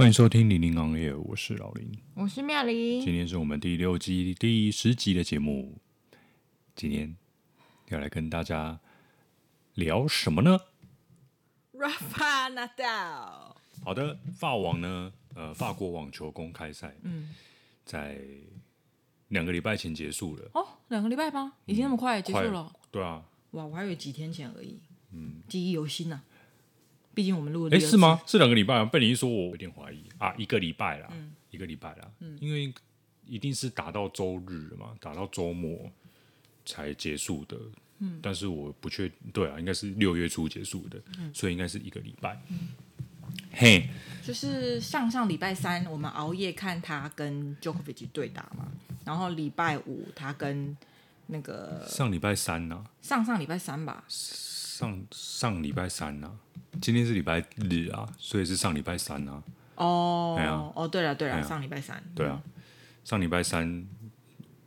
欢迎收听《零零行业》，我是老林，我是妙玲。今天是我们第六季第十集的节目。今天要来跟大家聊什么呢？Rafa Nadal。好的，法网呢？呃，法国网球公开赛，嗯，在两个礼拜前结束了。哦，两个礼拜吗？已经那么快结束了？对啊。哇，我还以为几天前而已。嗯，记忆犹新呐。毕竟我们录了，哎，是吗？是两个礼拜啊？被你一说，我有点怀疑啊。一个礼拜啦，嗯、一个礼拜啦，嗯、因为一定是打到周日嘛，打到周末才结束的。嗯，但是我不确，对啊，应该是六月初结束的，嗯、所以应该是一个礼拜。嗯、嘿，就是上上礼拜三我们熬夜看他跟 Djokovic 对打嘛，然后礼拜五他跟那个上礼拜三呢、啊？上上礼拜三吧。上上礼拜三呢、啊？今天是礼拜日啊，所以是上礼拜三啊。哦，对啊，哦，对了对了，上礼拜三。对啊，上礼拜三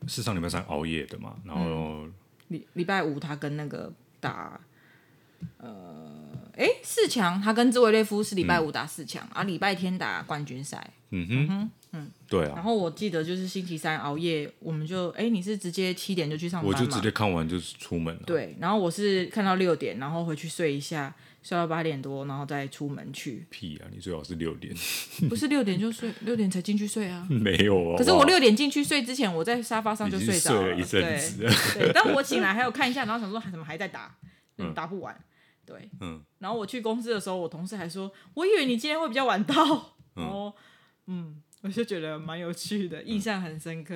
是上礼拜三熬夜的嘛，然后礼礼拜五他跟那个打，呃，哎，四强，他跟兹维列夫是礼拜五打四强，啊，礼拜天打冠军赛。嗯哼，嗯，对啊。然后我记得就是星期三熬夜，我们就，哎，你是直接七点就去上班吗？我就直接看完就是出门了。对，然后我是看到六点，然后回去睡一下。睡到八点多，然后再出门去。屁啊！你最好是六点，不是六点就睡，六点才进去睡啊。没有啊。可是我六点进去睡之前，我在沙发上就睡着了。睡了一阵子。对，但我醒来还有看一下，然后想说怎么还在打，嗯，打不完。对，嗯。然后我去公司的时候，我同事还说，我以为你今天会比较晚到。然后，嗯，我就觉得蛮有趣的，印象很深刻。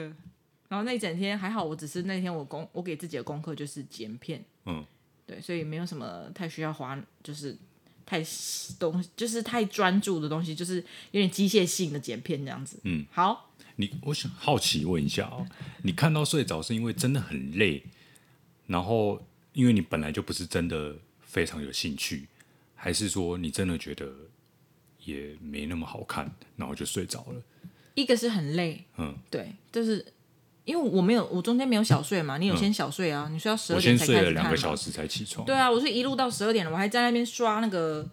然后那一整天还好，我只是那天我功我给自己的功课就是剪片，嗯。对，所以没有什么太需要花，就是太东，就是太专注的东西，就是有点机械性的剪片这样子。嗯，好，你我想好奇问一下哦，你看到睡着是因为真的很累，然后因为你本来就不是真的非常有兴趣，还是说你真的觉得也没那么好看，然后就睡着了？一个是很累，嗯，对，就是。因为我没有，我中间没有小睡嘛。你有先小睡啊？嗯、你睡到十二点才开始看。两个小时才起床。对啊，我是一路到十二点了，我还在那边刷那个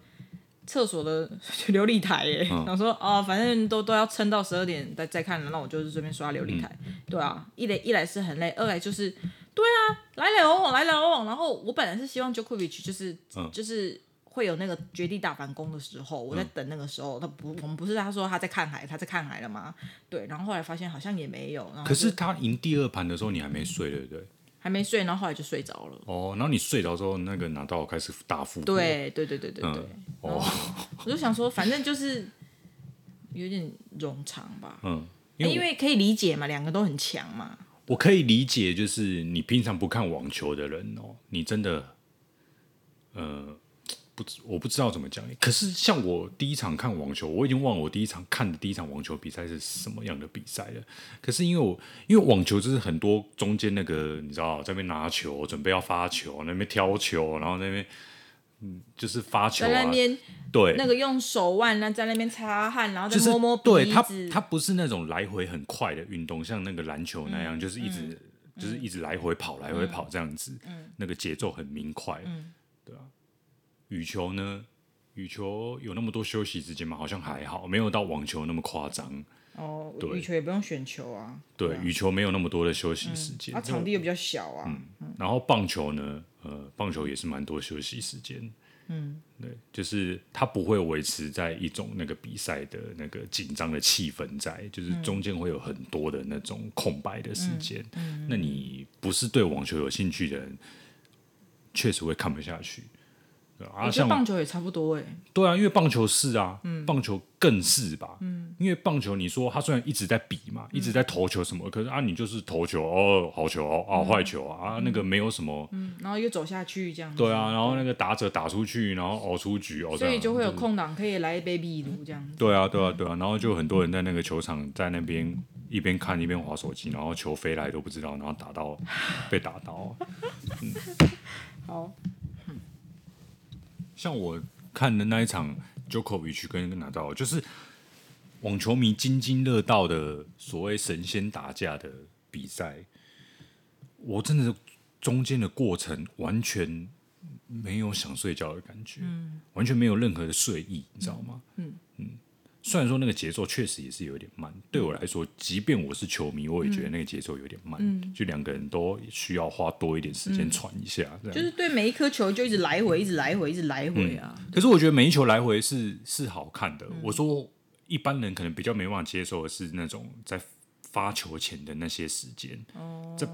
厕所的 琉璃台耶。然后、嗯、说哦，反正都都要撑到十二点再再看了，那我就是这边刷琉璃台。嗯、对啊，一来一来是很累，二来就是对啊，来来往往来来往往。然后我本来是希望 Djokovic 就是、嗯、就是。会有那个绝地大反攻的时候，我在等那个时候。嗯、他不，我们不是他说他在看海，他在看海了吗？对，然后后来发现好像也没有。然后可是他赢第二盘的时候，你还没睡，对不对？还没睡，然后后来就睡着了。哦，然后你睡着之后，那个拿到开始大复活。对对对对对对。嗯、哦，我就想说，反正就是有点冗长吧。嗯，因为，因为可以理解嘛，两个都很强嘛。我可以理解，就是你平常不看网球的人哦，你真的，呃。不，我不知道怎么讲。可是像我第一场看网球，我已经忘了我第一场看的第一场网球比赛是什么样的比赛了。可是因为我因为网球就是很多中间那个你知道，在那边拿球，准备要发球，那边挑球，然后那边嗯，就是发球啊，在那边对那个用手腕呢，在那边擦汗，然后再摸摸鼻子。对，它它不是那种来回很快的运动，像那个篮球那样，嗯、就是一直、嗯、就是一直来回跑，来回跑这样子。嗯，那个节奏很明快。嗯。羽球呢？羽球有那么多休息时间吗？好像还好，没有到网球那么夸张。哦，对，羽球也不用选球啊。对，羽球没有那么多的休息时间，它、嗯啊、场地又比较小啊。嗯，嗯然后棒球呢？呃，棒球也是蛮多休息时间。嗯，对，就是它不会维持在一种那个比赛的那个紧张的气氛在，就是中间会有很多的那种空白的时间。嗯，嗯那你不是对网球有兴趣的人，确实会看不下去。我觉得棒球也差不多哎。对啊，因为棒球是啊，棒球更是吧。嗯，因为棒球，你说他虽然一直在比嘛，一直在投球什么，可是啊，你就是投球哦，好球哦，啊，坏球啊，那个没有什么。嗯，然后又走下去这样。对啊，然后那个打者打出去，然后熬出局哦，所以就会有空档可以来一杯秘鲁这样。对啊，对啊，对啊，然后就很多人在那个球场在那边一边看一边划手机，然后球飞来都不知道，然后打到被打到。嗯，好。像我看的那一场，Djokovic 跟纳达尔，就是网球迷津津乐道的所谓神仙打架的比赛，我真的中间的过程完全没有想睡觉的感觉，嗯，完全没有任何的睡意，你知道吗？嗯嗯，虽然说那个节奏确实也是有点慢，对我来说，即便我是球迷，我也觉得那个节奏有点慢。嗯，就两个人都需要花多一点时间传一下，这样。就是对每一颗球就一直来回，一直来回，一直来回啊。可是我觉得每一球来回是是好看的。我说一般人可能比较没办法接受的是那种在发球前的那些时间，在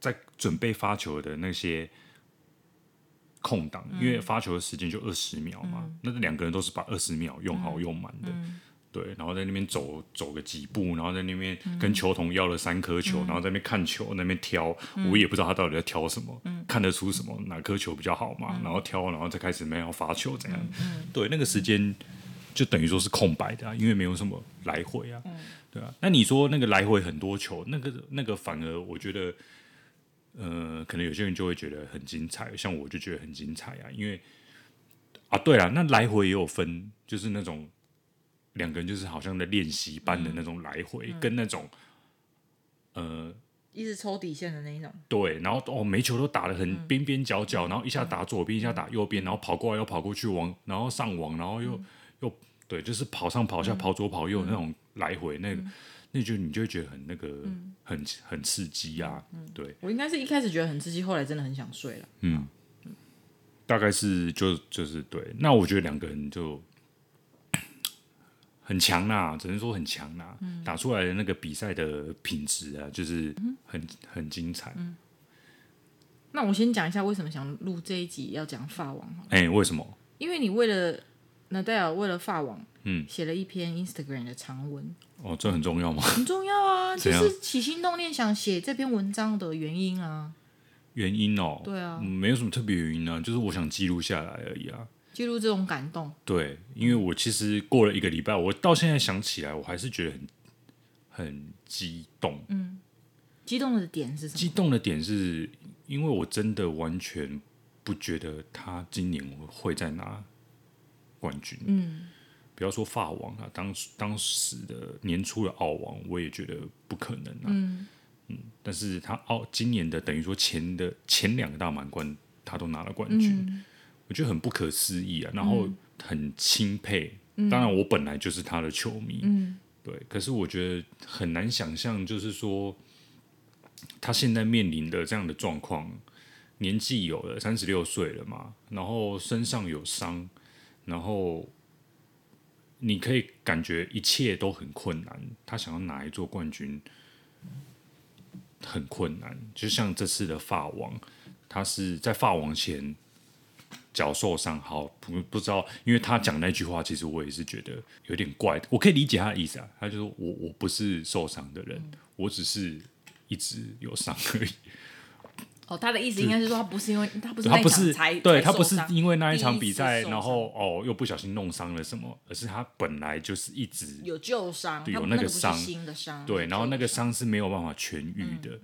在准备发球的那些。空档，因为发球的时间就二十秒嘛，嗯、那两个人都是把二十秒用好用满的，嗯、对，然后在那边走走个几步，然后在那边跟球童要了三颗球，嗯、然后在那边看球，那边挑，嗯、我也不知道他到底在挑什么，嗯、看得出什么哪颗球比较好嘛，嗯、然后挑，然后再开始没有发球怎样，嗯、对，那个时间就等于说是空白的，啊，因为没有什么来回啊，嗯、对啊，那你说那个来回很多球，那个那个反而我觉得。呃，可能有些人就会觉得很精彩，像我就觉得很精彩啊，因为啊，对啊，那来回也有分，就是那种两个人就是好像在练习般的那种来回，嗯、跟那种呃一直抽底线的那一种，对，然后哦，每球都打得很边边角角，嗯、然后一下打左边，一下打右边，然后跑过来又跑过去往，然后上网，然后又、嗯、又对，就是跑上跑下，跑左跑右那种来回那那就你就会觉得很那个，嗯、很很刺激啊！嗯、对，我应该是一开始觉得很刺激，后来真的很想睡了。嗯，嗯。大概是就就是对。那我觉得两个人就很强呐，只能说很强呐。嗯、打出来的那个比赛的品质啊，就是很很精彩。嗯、那我先讲一下为什么想录这一集要讲法网。哎、欸，为什么？因为你为了那戴尔为了法网，嗯，写了一篇 Instagram 的长文。哦，这很重要吗？很重要啊，这是起心动念想写这篇文章的原因啊。原因哦，对啊，嗯，没有什么特别原因啊，就是我想记录下来而已啊。记录这种感动。对，因为我其实过了一个礼拜，我到现在想起来，我还是觉得很很激动。嗯，激动的点是什么？激动的点是因为我真的完全不觉得他今年会再拿冠军。嗯。不要说法王啊，当当时的年初的澳王，我也觉得不可能啊。嗯，嗯，但是他澳今年的等于说前的前两个大满贯，他都拿了冠军，嗯、我觉得很不可思议啊。然后很钦佩，嗯、当然我本来就是他的球迷，嗯，对。可是我觉得很难想象，就是说他现在面临的这样的状况，年纪有了三十六岁了嘛，然后身上有伤，然后。你可以感觉一切都很困难，他想要拿一座冠军很困难，就像这次的法王，他是在法王前脚受伤，好不不知道，因为他讲那句话，其实我也是觉得有点怪，我可以理解他的意思啊，他就说我我不是受伤的人，我只是一直有伤而已。哦，他的意思应该是说，他不是因为他不是他不是才对，他不是因为那一场比赛，然后哦又不小心弄伤了什么，而是他本来就是一直有旧伤，有那个伤，对，然后那个伤。是没有办法痊愈的，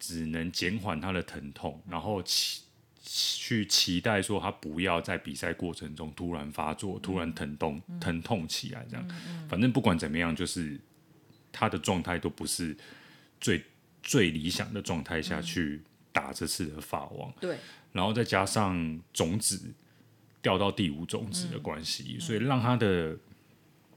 只能减缓他的疼痛，然后期去期待说他不要在比赛过程中突然发作，突然疼痛疼痛起来这样，反正不管怎么样，就是他的状态都不是最最理想的状态下去。打这次的法网，对，然后再加上种子掉到第五种子的关系，嗯、所以让他的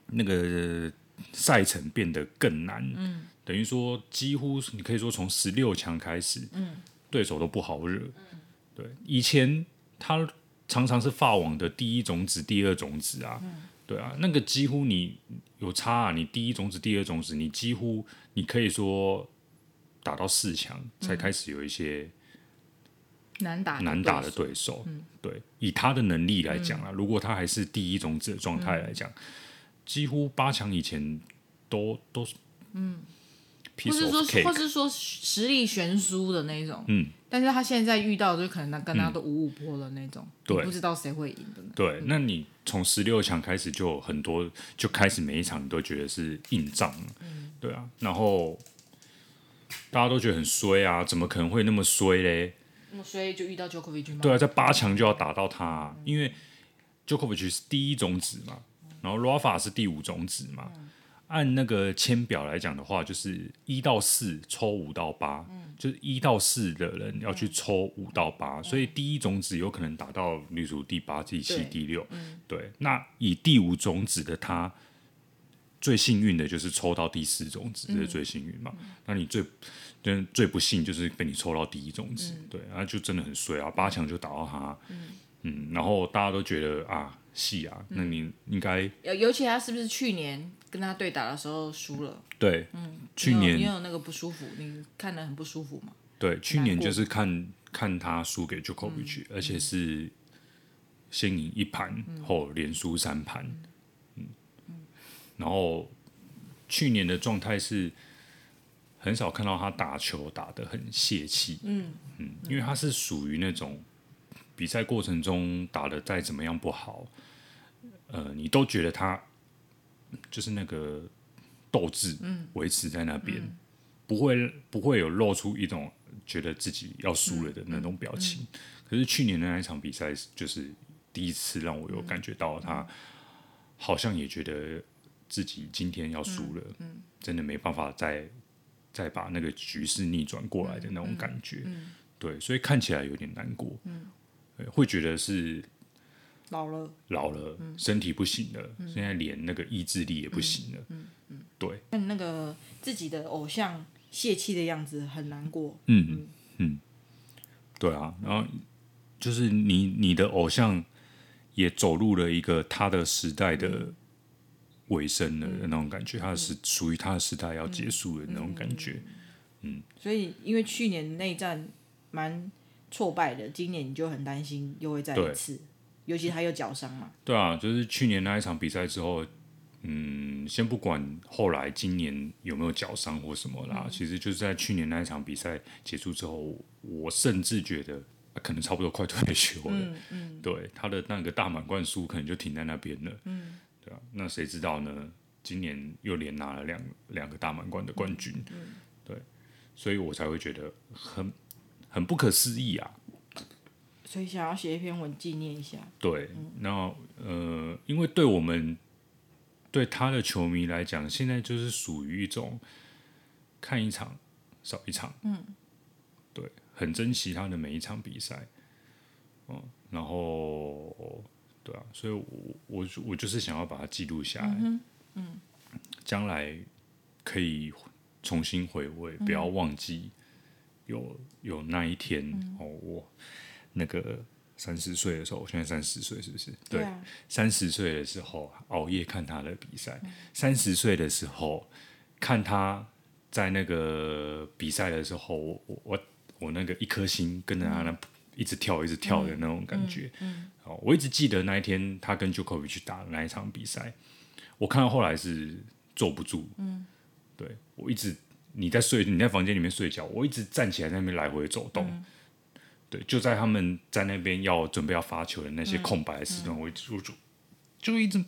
那个赛程变得更难。嗯，等于说几乎你可以说从十六强开始，嗯，对手都不好惹。嗯，对，以前他常常是法网的第一种子、第二种子啊，嗯、对啊，那个几乎你有差啊，你第一种子、第二种子，你几乎你可以说。打到四强才开始有一些难打难打的对手，对，以他的能力来讲啊，如果他还是第一种子的状态来讲，几乎八强以前都都是嗯，或是说或是说实力悬殊的那种，嗯，但是他现在遇到就可能他跟他都五五波的那种，对，不知道谁会赢的。对，那你从十六强开始就很多，就开始每一场都觉得是硬仗，嗯，对啊，然后。大家都觉得很衰啊，怎么可能会那么衰嘞？那么衰就遇到 Djokovic 吗？对啊，在八强就要打到他，啊，嗯、因为 Djokovic 是第一种子嘛，然后 Rafa 是第五种子嘛。嗯、按那个签表来讲的话，就是一到四抽五到八，嗯，就是一到四的人要去抽五到八，嗯，所以第一种子有可能打到女主第八、第七、第六，嗯，对。那以第五种子的他。最幸运的就是抽到第四种子，这是最幸运嘛。嗯、那你最最不幸就是被你抽到第一种子，嗯、对，然后就真的很衰啊，八强就打到他，嗯，嗯，然后大家都觉得啊，戏啊，那你应该，尤其他是不是去年跟他对打的时候输了？对，嗯，去年你有，那个不舒服，你看得很不舒服吗？对，去年就是看看他输给 Djokovic，、嗯、而且是先赢一盘后连输三盘。然后去年的状态是很少看到他打球打得很泄气，嗯嗯，因为他是属于那种比赛过程中打得再怎么样不好，呃，你都觉得他就是那个斗志维持在那边，嗯、不会不会有露出一种觉得自己要输了的那种表情。可是去年的那一场比赛就是第一次让我有感觉到他好像也觉得。自己今天要输了，真的没办法再再把那个局势逆转过来的那种感觉，对，所以看起来有点难过，嗯、会觉得是老了，老了，嗯、身体不行了，嗯、现在连那个意志力也不行了，嗯嗯、对，看那个自己的偶像泄气的样子很难过，嗯嗯。嗯，对啊，然后就是你你的偶像也走入了一个他的时代的。嗯。尾声的那种感觉，他是属于他的时代要结束的那种感觉，嗯。所以，因为去年内战蛮挫败的，今年你就很担心又会再一次，尤其他有脚伤嘛。对啊，就是去年那一场比赛之后，嗯，先不管后来今年有没有脚伤或什么啦，其实就是在去年那一场比赛结束之后，我甚至觉得可能差不多快退休了。嗯 嗯。对，他的那个大满贯书可能就停在那边了。嗯。对啊，那谁知道呢？今年又连拿了两两个大满贯的冠军，嗯、对，所以我才会觉得很很不可思议啊。所以想要写一篇文纪念一下。对，那呃，因为对我们对他的球迷来讲，现在就是属于一种看一场少一场，嗯，对，很珍惜他的每一场比赛，嗯，然后。对啊，所以我，我我我就是想要把它记录下来，嗯，嗯，将来可以重新回味，嗯、不要忘记有有那一天、嗯、哦，我那个三十岁的时候，我现在三十岁是不是？对，三十岁的时候熬夜看他的比赛，三十岁的时候看他在那个比赛的时候，我我我那个一颗心跟着他那一直跳一直跳的那种感觉。嗯嗯嗯哦，我一直记得那一天他跟 Djokovic 去打的那一场比赛，我看到后来是坐不住。嗯，对，我一直你在睡，你在房间里面睡觉，我一直站起来在那边来回走动。嗯、对，就在他们在那边要准备要发球的那些空白的时段，嗯、我一直就就一直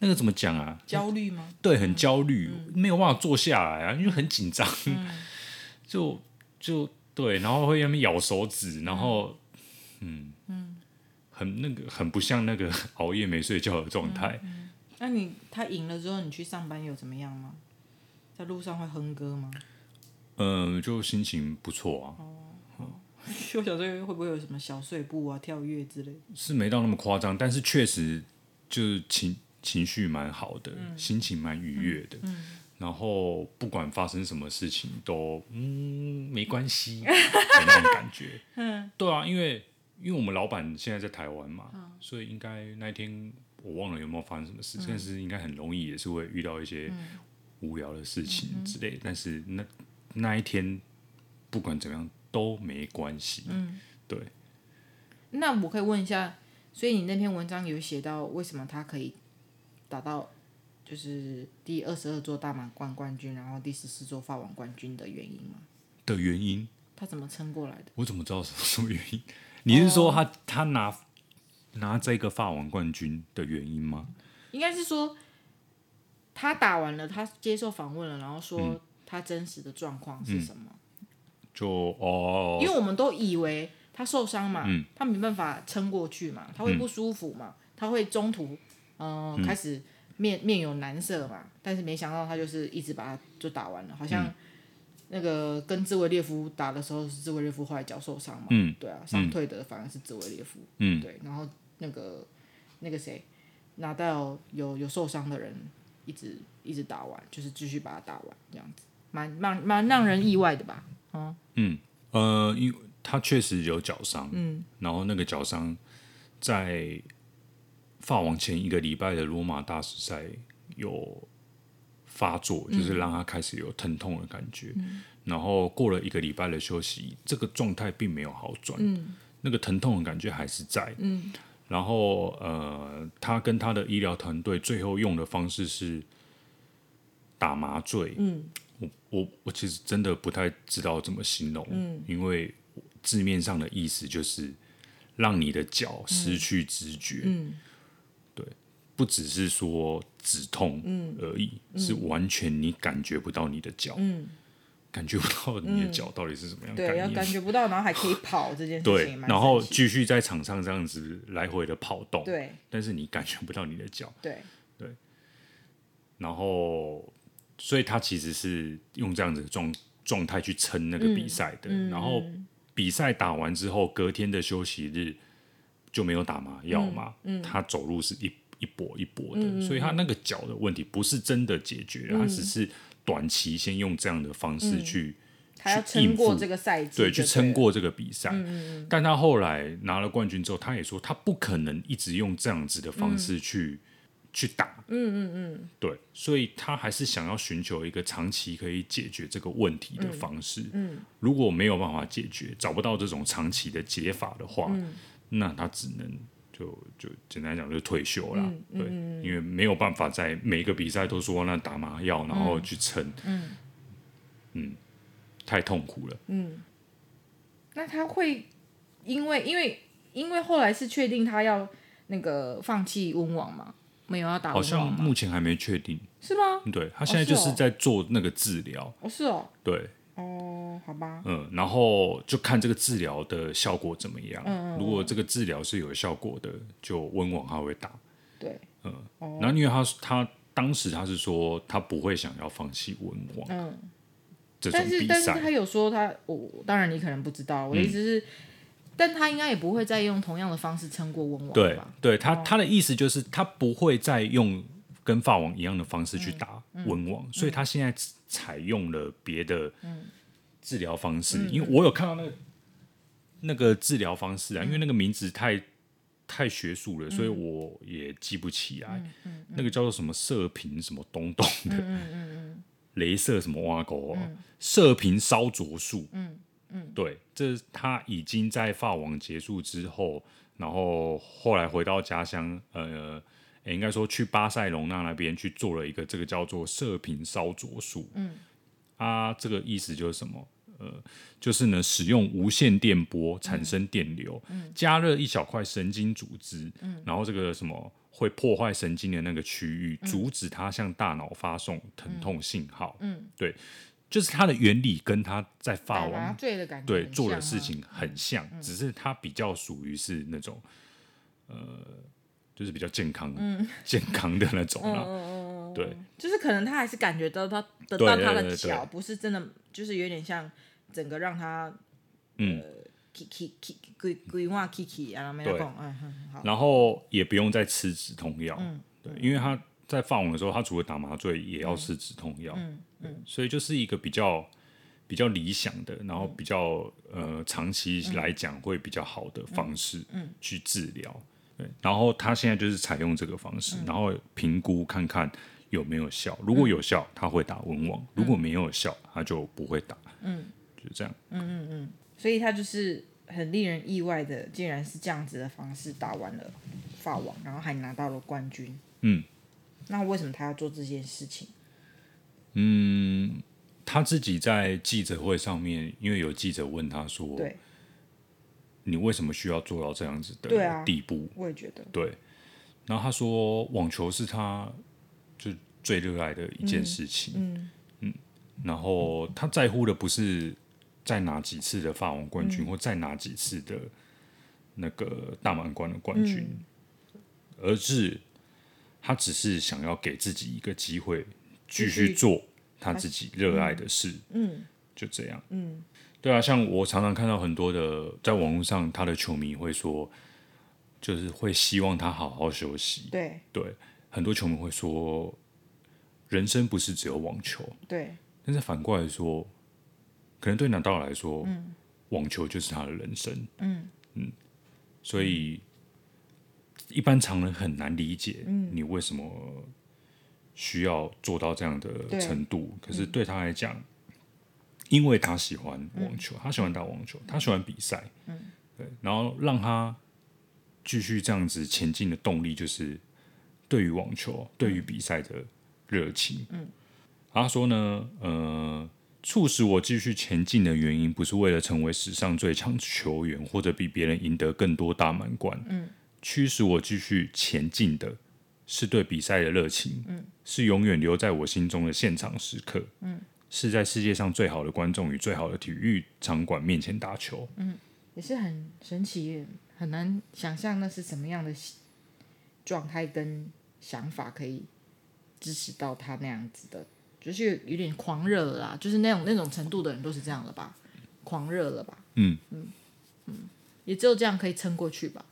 那个怎么讲啊？焦虑吗？对，很焦虑，嗯、没有办法坐下来啊，因为很紧张。嗯、就就对，然后会在那边咬手指，然后嗯嗯。嗯很那个，很不像那个熬夜没睡觉的状态。那你他赢了之后，你去上班有怎么样吗？在路上会哼歌吗？嗯，就心情不错啊。哦，哦我小时候会不会有什么小碎步啊、跳跃之类？是没到那么夸张，但是确实就是情情绪蛮好的，嗯、心情蛮愉悦的。然后不管发生什么事情都嗯没关系 的那种感觉。嗯，对啊，因为。因为我们老板现在在台湾嘛，嗯、所以应该那一天我忘了有没有发生什么事，嗯、但是应该很容易也是会遇到一些无聊的事情之类。嗯、但是那那一天不管怎么样都没关系。嗯，对。那我可以问一下，所以你那篇文章有写到为什么他可以打到就是第二十二座大满贯冠军，然后第十四座法网冠军的原因吗？的原因？他怎么撑过来的？我怎么知道什么什么原因？你是说他他拿拿这个法网冠军的原因吗？应该是说他打完了，他接受访问了，然后说他真实的状况是什么？嗯、就哦，因为我们都以为他受伤嘛，嗯、他没办法撑过去嘛，他会不舒服嘛，嗯、他会中途嗯、呃、开始面面有难色嘛，但是没想到他就是一直把他就打完了，好像。那个跟兹维列夫打的时候，是兹维列夫后来脚受伤嘛？嗯，对啊，伤退的反而是兹维列夫。嗯，对，然后那个那个谁，拿到有有受伤的人，一直一直打完，就是继续把他打完，这样子，蛮蛮蛮让人意外的吧？哦、嗯，呃，因为他确实有脚伤，嗯，然后那个脚伤在法王前一个礼拜的罗马大师赛有发作，就是让他开始有疼痛的感觉，嗯、然后过了一个礼拜的休息，这个状态并没有好转，嗯，那个疼痛的感觉还是在，嗯。然后，呃，他跟他的医疗团队最后用的方式是打麻醉。嗯，我我我其实真的不太知道怎么形容，嗯，因为字面上的意思就是让你的脚失去知觉。嗯，对，不只是说止痛而已，嗯，是完全你感觉不到你的脚。嗯。感觉不到你的脚到底是什么样对，要感觉不到，然后还可以跑这件事情，对，然后继续在场上这样子来回的跑动，对，但是你感觉不到你的脚，对，对，然后，所以他其实是用这样子的状状态去撑那个比赛的，嗯、然后比赛打完之后，隔天的休息日就没有打麻药嘛，他走路是一一跛一跛的，嗯、所以他那个脚的问题不是真的解决，嗯、他只是。短期先用这样的方式去，他要撑过这个赛季，对，去撑过这个比赛。但他后来拿了冠军之后，他也说他不可能一直用这样子的方式去去打。嗯嗯嗯，对，所以他还是想要寻求一个长期可以解决这个问题的方式。嗯，如果没有办法解决，找不到这种长期的解法的话，那他只能。就就简单讲，就退休了。对，因为没有办法在每个比赛都说那打麻药，然后去撑。嗯，嗯，太痛苦了。嗯，那他会因为因为因为后来是确定他要那个放弃温网吗？没有要打温网吗？好像目前还没确定。是吗？对，他现在就是在做那个治疗。哦，是哦。对。哦，好吧。嗯，然后就看这个治疗的效果怎么样。嗯，如果这个治疗是有效果的，就温网他会打。对，嗯。然后因为他他当时他是说他不会想要放弃温网。嗯。但是但是他有说他，我当然你可能不知道，我的意思是，但他应该也不会再用同样的方式撑过温网。对，对他他的意思就是他不会再用跟法网一样的方式去打温网，所以他现在。采用了别的治疗方式，嗯、因为我有看到那个那个治疗方式啊，嗯、因为那个名字太太学术了，嗯、所以我也记不起来。嗯嗯嗯、那个叫做什么射频什么东东的，嗯嗯、雷射什么挖沟啊，嗯、射频烧灼术。嗯嗯、对，这他已经在法网结束之后，然后后来回到家乡，呃。也应该说去巴塞隆纳那边去做了一个这个叫做射频烧灼术。嗯，啊，这个意思就是什么？呃，就是呢，使用无线电波产生电流，嗯，加热一小块神经组织，嗯，然后这个什么会破坏神经的那个区域，阻止它向大脑发送疼痛信号。嗯，对，就是它的原理跟它在法网对做的事情很像，只是它比较属于是那种呃。就是比较健康、嗯、健康的那种啦，嗯、对，就是可能他还是感觉到他得到他的脚不是真的，就是有点像整个让他嗯，kiki kiki 规规划 kiki 啊，没有讲，嗯好，然后也不用再吃止痛药，嗯、对，因为他在发网的时候，他除了打麻醉也要吃止痛药，嗯嗯，所以就是一个比较比较理想的，然后比较呃长期来讲会比较好的方式，嗯，去治疗。对，然后他现在就是采用这个方式，嗯、然后评估看看有没有效。如果有效，他会打温网；嗯、如果没有效，他就不会打。嗯，就这样。嗯嗯嗯。所以他就是很令人意外的，竟然是这样子的方式打完了法网，然后还拿到了冠军。嗯。那为什么他要做这件事情？嗯，他自己在记者会上面，因为有记者问他说：“对。”你为什么需要做到这样子的地步？我也觉得。对，然后他说，网球是他就最热爱的一件事情。嗯嗯，然后他在乎的不是再拿几次的法网冠军，嗯、或再拿几次的那个大满贯的冠军，嗯、而是他只是想要给自己一个机会，继续做他自己热爱的事。嗯，嗯就这样。嗯。对啊，像我常常看到很多的在网络上，他的球迷会说，就是会希望他好好休息。对对，很多球迷会说，人生不是只有网球，对。但是反过来说，可能对纳达尔来说，嗯，网球就是他的人生，嗯嗯，所以一般常人很难理解，你为什么需要做到这样的程度？可是对他来讲，因为他喜欢网球，他喜欢打网球，他喜欢比赛，嗯，对，然后让他继续这样子前进的动力，就是对于网球，对于比赛的热情，嗯。他说呢，呃，促使我继续前进的原因，不是为了成为史上最强球员，或者比别人赢得更多大满贯。嗯，驱使我继续前进的，是对比赛的热情。嗯，是永远留在我心中的现场时刻。嗯，是在世界上最好的观众与最好的体育场馆面前打球。嗯，也是很神奇，很难想象那是什么样的状态跟想法，可以支持到他那样子的。就是有点狂热了啦，就是那种那种程度的人都是这样了吧，狂热了吧，嗯嗯嗯，也只有这样可以撑过去吧，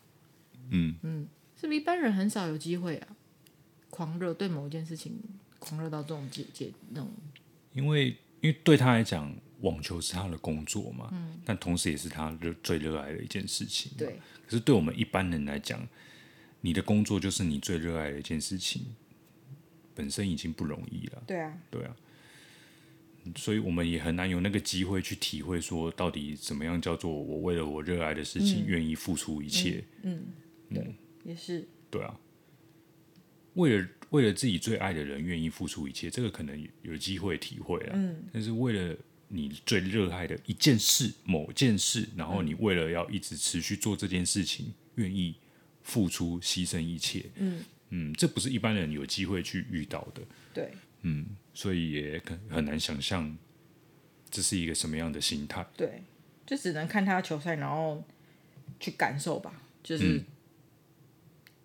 嗯嗯，是不是一般人很少有机会啊？狂热对某一件事情狂热到这种境界那种，因为因为对他来讲，网球是他的工作嘛，嗯，但同时也是他热最热爱的一件事情，对。可是对我们一般人来讲，你的工作就是你最热爱的一件事情。本身已经不容易了，对啊，对啊，所以我们也很难有那个机会去体会说，到底怎么样叫做我为了我热爱的事情愿意付出一切。嗯，嗯，对，也是，对啊，为了为了自己最爱的人愿意付出一切，这个可能有，有机会体会啊。嗯，但是为了你最热爱的一件事、某件事，然后你为了要一直持续做这件事情，愿意付出牺牲一切。嗯。嗯，这不是一般人有机会去遇到的。对，嗯，所以也很很难想象这是一个什么样的心态。对，就只能看他球赛，然后去感受吧。就是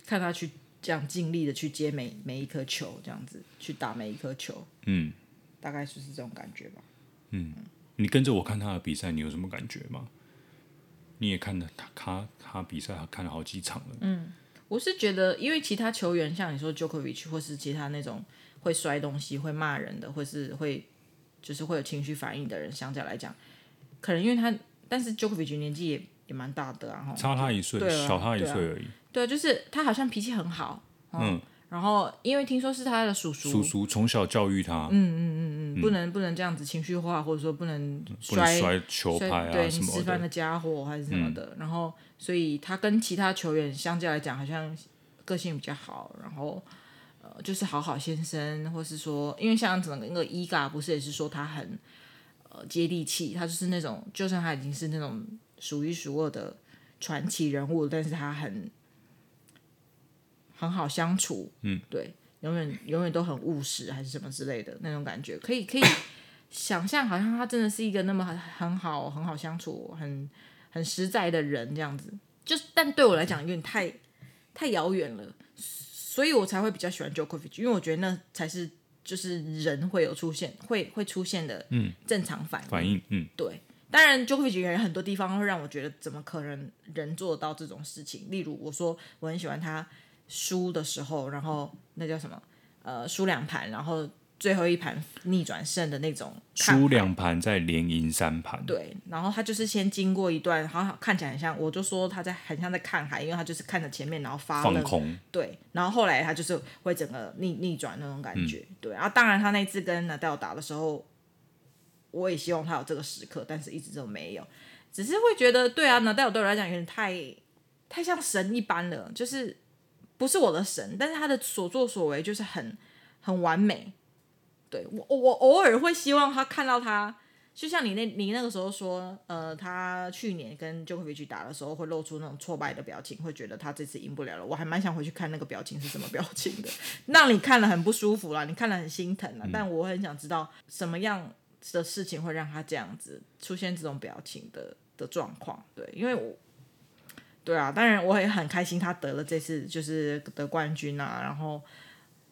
看他去这样尽力的去接每每一颗球，这样子去打每一颗球。嗯，大概就是这种感觉吧。嗯，你跟着我看他的比赛，你有什么感觉吗？你也看了他他他比赛，看了好几场了。嗯。我是觉得，因为其他球员像你说 Djokovic 或是其他那种会摔东西、会骂人的，或是会就是会有情绪反应的人，相较来讲，可能因为他，但是 Djokovic 年纪也也蛮大的啊，差他一岁，小他一岁而已。对，就是他好像脾气很好。嗯。然后，因为听说是他的叔叔，叔叔从小教育他，嗯嗯嗯嗯，不能不能这样子情绪化，或者说不能摔摔球拍啊对，你吃饭的家伙还是什么的。然后，所以他跟其他球员相较来讲，好像个性比较好。然后，呃，就是好好先生，或是说，因为像整个那个伊嘎，不是也是说他很呃接地气，他就是那种，就算他已经是那种数一数二的传奇人物，但是他很。很好相处，嗯，对，永远永远都很务实，还是什么之类的那种感觉，可以可以想象，好像他真的是一个那么很很好很好相处、很很实在的人这样子。就是，但对我来讲有点太太遥远了，所以我才会比较喜欢 Djokovic，因为我觉得那才是就是人会有出现会会出现的嗯正常反应。反应，嗯，对。当然，Djokovic 有很多地方会让我觉得，怎么可能人做到这种事情？例如，我说我很喜欢他。输的时候，然后那叫什么？呃，输两盘，然后最后一盘逆转胜的那种。输两盘再连赢三盘。对，然后他就是先经过一段，好像看起来很像，我就说他在很像在看海，因为他就是看着前面，然后发放空。对，然后后来他就是会整个逆逆转那种感觉。嗯、对，然后当然他那次跟纳达尔打的时候，我也希望他有这个时刻，但是一直都没有，只是会觉得，对啊，纳达尔对我来讲有点太太像神一般了，就是。不是我的神，但是他的所作所为就是很很完美。对，我我偶尔会希望他看到他，就像你那你那个时候说，呃，他去年跟 Djokovic 打的时候会露出那种挫败的表情，会觉得他这次赢不了了。我还蛮想回去看那个表情是什么表情的，让你看了很不舒服啦，你看了很心疼啦。但我很想知道什么样的事情会让他这样子出现这种表情的的状况。对，因为我。对啊，当然我也很开心，他得了这次就是得冠军啊，然后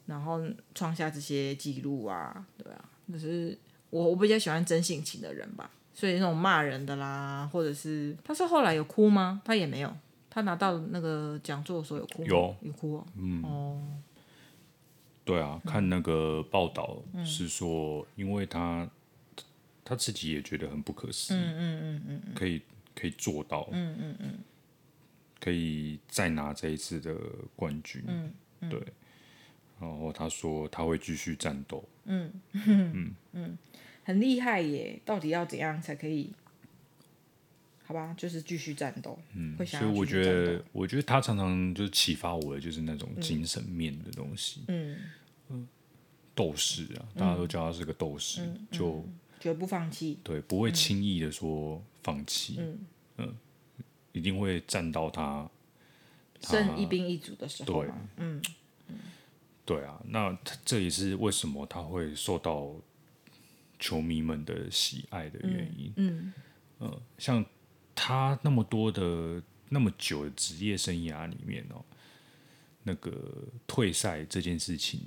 然后创下这些记录啊，对啊，就是我我比较喜欢真性情的人吧，所以那种骂人的啦，或者是他是后来有哭吗？他也没有，他拿到那个讲座的时候有哭吗？有有哭哦，嗯，哦，对啊，看那个报道是说，因为他他自己也觉得很不可思议，嗯嗯嗯嗯，可以可以做到，嗯嗯嗯，可以再拿这一次的冠军，嗯嗯，对。然后他说他会继续战斗，嗯嗯嗯，很厉害耶！到底要怎样才可以？好吧，就是继续战斗。嗯，所以我觉得，我觉得他常常就是启发我的，就是那种精神面的东西。嗯嗯，斗士啊，大家都叫他是个斗士，就绝不放弃。对，不会轻易的说放弃。嗯嗯，一定会站到他剩一兵一卒的时候。对，嗯。对啊，那这也是为什么他会受到球迷们的喜爱的原因。嗯，嗯、呃，像他那么多的那么久的职业生涯里面哦，那个退赛这件事情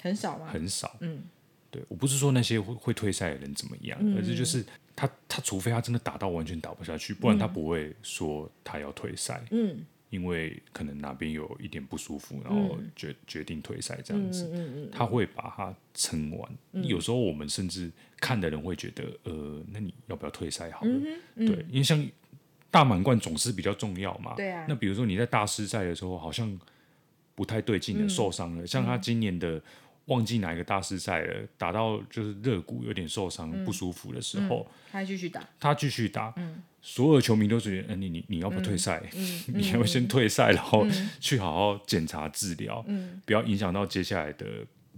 很少吗？很少。嗯，对，我不是说那些会会退赛的人怎么样，嗯、而是就是他他除非他真的打到完全打不下去，不然他不会说他要退赛。嗯。因为可能哪边有一点不舒服，然后决决定退赛这样子，他会把它撑完。有时候我们甚至看的人会觉得，呃，那你要不要退赛好了？对，因为像大满贯总是比较重要嘛。对啊。那比如说你在大师赛的时候好像不太对劲的，受伤了，像他今年的忘记哪一个大师赛了，打到就是肋骨有点受伤不舒服的时候，他继续打，他继续打。所有球迷都觉得，嗯你你你要不退赛？你要不先退赛，然后 去好好检查治疗，不要影响到接下来的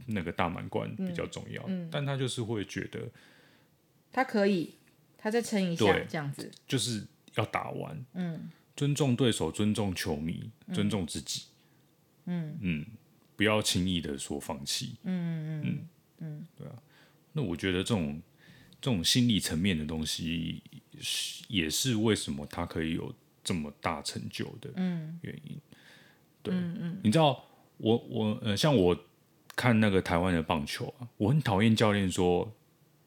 那个大满贯比较重要。但他就是会觉得，他可以，他再撑一下，这样子就是要打完。嗯，尊重对手，尊重球迷，尊重自己。嗯嗯，不要轻易的说放弃。嗯嗯嗯嗯，对啊。那我觉得这种这种心理层面的东西。也是为什么他可以有这么大成就的原因。嗯、对，嗯嗯、你知道我我呃，像我看那个台湾的棒球啊，我很讨厌教练说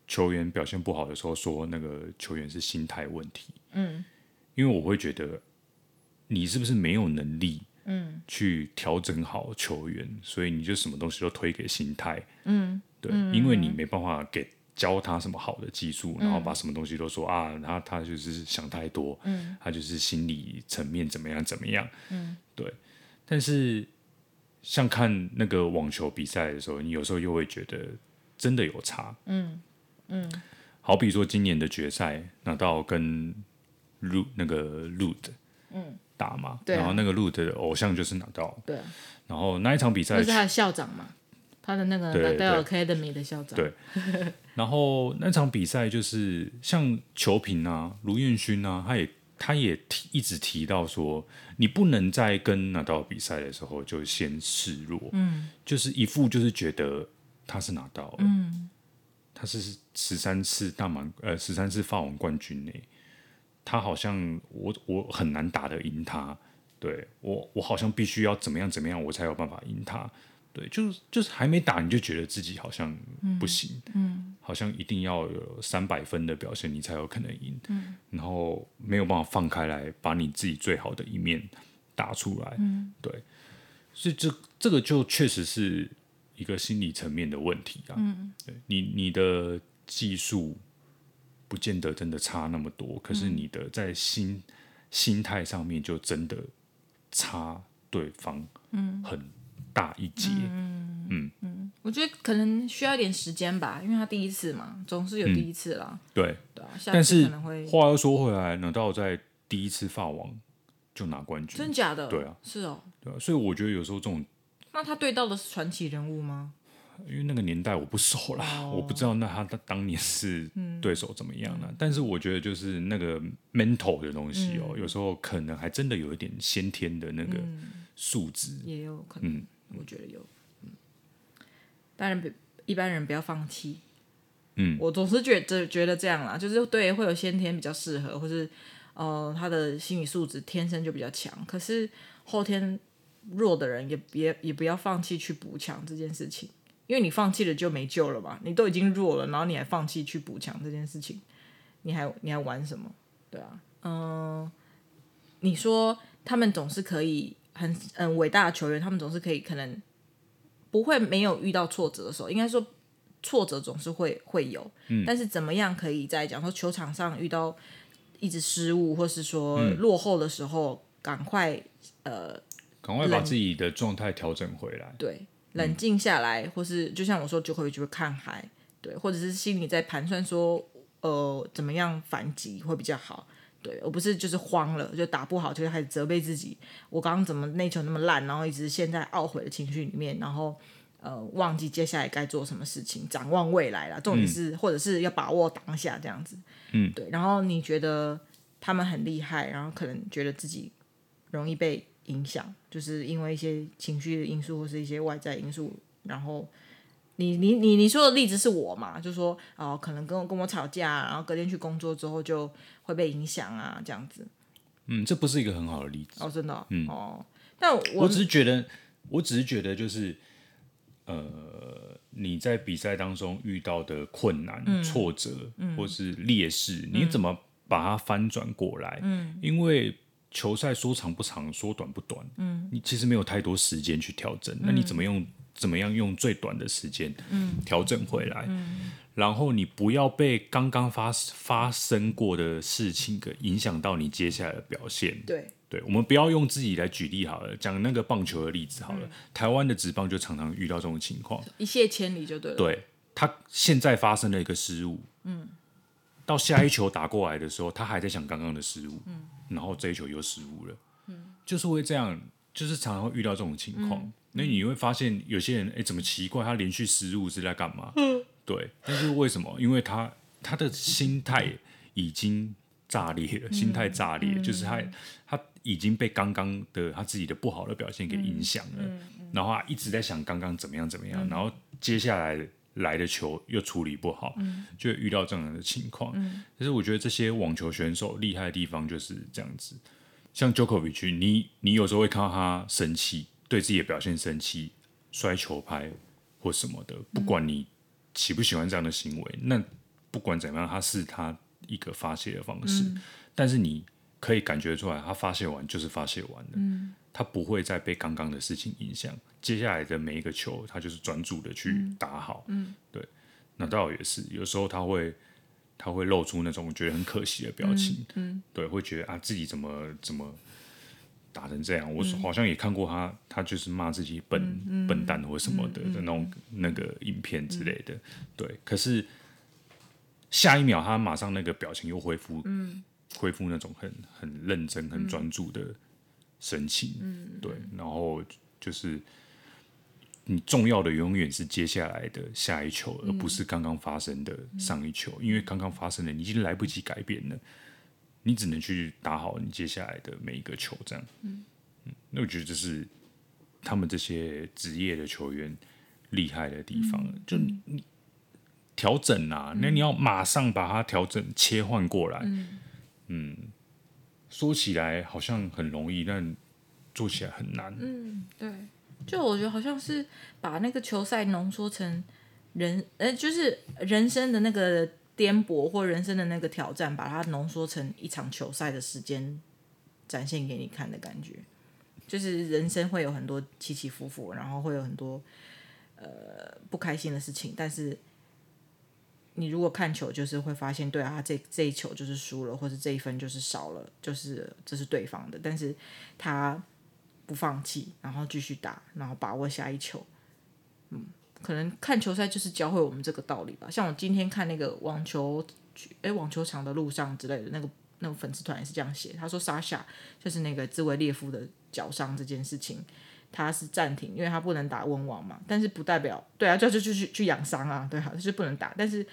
球员表现不好的时候说那个球员是心态问题。嗯，因为我会觉得你是不是没有能力嗯去调整好球员，嗯、所以你就什么东西都推给心态。嗯，对，嗯、因为你没办法给。教他什么好的技术，然后把什么东西都说、嗯、啊，他他就是想太多，嗯、他就是心理层面怎么样怎么样，嗯、对。但是像看那个网球比赛的时候，你有时候又会觉得真的有差，嗯嗯。好比说今年的决赛拿到跟路那个路的嗯打嘛，然后那个路的偶像就是拿到，对。然后那一场比赛是他的校长嘛。他的那个 Nadal Academy 的校长。对，然后那场比赛就是像球评啊，卢彦勋啊，他也他也提一直提到说，你不能在跟 Nadal 比赛的时候就先示弱，嗯，就是一副就是觉得他是 Nadal，嗯，他是十三次大满呃十三次法网冠军呢，他好像我我很难打得赢他，对我我好像必须要怎么样怎么样我才有办法赢他。对，就是就是还没打，你就觉得自己好像不行，嗯，嗯。好像一定要有三百分的表现，你才有可能赢，嗯，然后没有办法放开来，把你自己最好的一面打出来，嗯，对，所以这这个就确实是一个心理层面的问题啊，嗯，对你你的技术不见得真的差那么多，可是你的在心心态上面就真的差对方，嗯，很。大一截，嗯嗯嗯，我觉得可能需要一点时间吧，因为他第一次嘛，总是有第一次啦。嗯、对。但是话又说回来，难道在第一次发网就拿冠军？真假的？对啊，是哦。对啊，所以我觉得有时候这种，那他对到的是传奇人物吗？因为那个年代我不熟啦，哦、我不知道那他当年是对手怎么样呢？嗯、但是我觉得就是那个 mental 的东西哦，嗯、有时候可能还真的有一点先天的那个素质，嗯、也有可能。嗯。我觉得有，嗯，当然，一般人不要放弃。嗯，我总是觉得觉得这样啦，就是对，会有先天比较适合，或是呃，他的心理素质天生就比较强。可是后天弱的人也别也不要放弃去补强这件事情，因为你放弃了就没救了嘛。你都已经弱了，然后你还放弃去补强这件事情，你还你还玩什么？对啊，嗯、呃，你说他们总是可以。很嗯，伟大的球员，他们总是可以可能不会没有遇到挫折的时候，应该说挫折总是会会有，嗯，但是怎么样可以在讲说球场上遇到一直失误，或是说落后的时候，赶快呃，赶快把自己的状态调整回来，对，冷静下来，嗯、或是就像我说，就会就会看海，对，或者是心里在盘算说，呃，怎么样反击会比较好。对，而不是就是慌了，就打不好就开始责备自己。我刚刚怎么那球那么烂，然后一直陷在懊悔的情绪里面，然后呃忘记接下来该做什么事情，展望未来了。重点是、嗯、或者是要把握当下这样子。嗯，对。然后你觉得他们很厉害，然后可能觉得自己容易被影响，就是因为一些情绪的因素或是一些外在因素，然后。你你你你说的例子是我嘛？就说哦，可能跟我跟我吵架，然后隔天去工作之后就会被影响啊，这样子。嗯，这不是一个很好的例子哦，真的哦。嗯哦，但我，我只是觉得，我只是觉得，就是呃，你在比赛当中遇到的困难、嗯、挫折、嗯、或是劣势，你怎么把它翻转过来？嗯，因为球赛说长不长，说短不短，嗯，你其实没有太多时间去调整，那你怎么用？怎么样用最短的时间嗯调整回来？嗯，然后你不要被刚刚发发生过的事情给影响到你接下来的表现。对，对，我们不要用自己来举例好了，讲那个棒球的例子好了。嗯，台湾的职棒就常常遇到这种情况，一泻千里就对了。对，他现在发生了一个失误，嗯，到下一球打过来的时候，他还在想刚刚的失误，嗯，然后这一球又失误了，嗯，就是会这样，就是常常会遇到这种情况。嗯那你会发现有些人，哎，怎么奇怪？他连续失误是在干嘛？嗯，对。但是为什么？因为他他的心态已经炸裂了，嗯、心态炸裂，嗯、就是他他已经被刚刚的他自己的不好的表现给影响了。然后他一直在想刚刚怎么样怎么样，嗯、然后接下来来的球又处理不好，嗯、就会遇到这样的情况。嗯，其实我觉得这些网球选手厉害的地方就是这样子。像 Djokovic，你你有时候会看到他生气。对自己的表现生气、摔球拍或什么的，不管你喜不喜欢这样的行为，嗯、那不管怎么样，他是他一个发泄的方式。嗯、但是你可以感觉出来，他发泄完就是发泄完了，嗯、他不会再被刚刚的事情影响。接下来的每一个球，他就是专注的去打好。嗯嗯、对，那倒也是，有时候他会他会露出那种觉得很可惜的表情。嗯嗯、对，会觉得啊，自己怎么怎么。打成这样，我好像也看过他，嗯、他就是骂自己笨、嗯、笨蛋或什么的、嗯、的那种那个影片之类的。嗯、对，可是下一秒他马上那个表情又恢复，嗯、恢复那种很很认真、很专注的神情。嗯、对，然后就是你重要的永远是接下来的下一球，嗯、而不是刚刚发生的上一球，嗯、因为刚刚发生的你已经来不及改变了。你只能去打好你接下来的每一个球，这样。嗯，嗯，那我觉得这是他们这些职业的球员厉害的地方。嗯、就你调整啊，嗯、那你要马上把它调整切换过来。嗯，嗯，说起来好像很容易，但做起来很难。嗯，对。就我觉得好像是把那个球赛浓缩成人，呃，就是人生的那个。颠簸或人生的那个挑战，把它浓缩成一场球赛的时间，展现给你看的感觉，就是人生会有很多起起伏伏，然后会有很多呃不开心的事情。但是你如果看球，就是会发现，对啊，这这一球就是输了，或者这一分就是少了，就是这是对方的。但是他不放弃，然后继续打，然后把握下一球，嗯。可能看球赛就是教会我们这个道理吧。像我今天看那个网球，哎，网球场的路上之类的那个那个粉丝团也是这样写。他说莎夏就是那个兹维列夫的脚伤这件事情，他是暂停，因为他不能打温网嘛。但是不代表对啊，就就就去去养伤啊，对啊，就是不能打。但是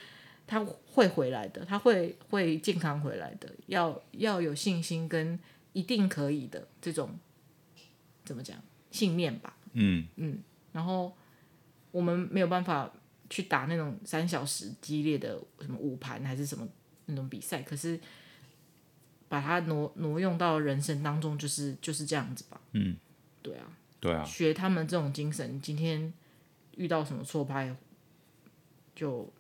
他会回来的，他会会健康回来的。要要有信心跟一定可以的这种怎么讲信念吧。嗯嗯，然后。我们没有办法去打那种三小时激烈的什么五盘还是什么那种比赛，可是把它挪挪用到人生当中，就是就是这样子吧。嗯，对啊，对啊，学他们这种精神，今天遇到什么错拍，就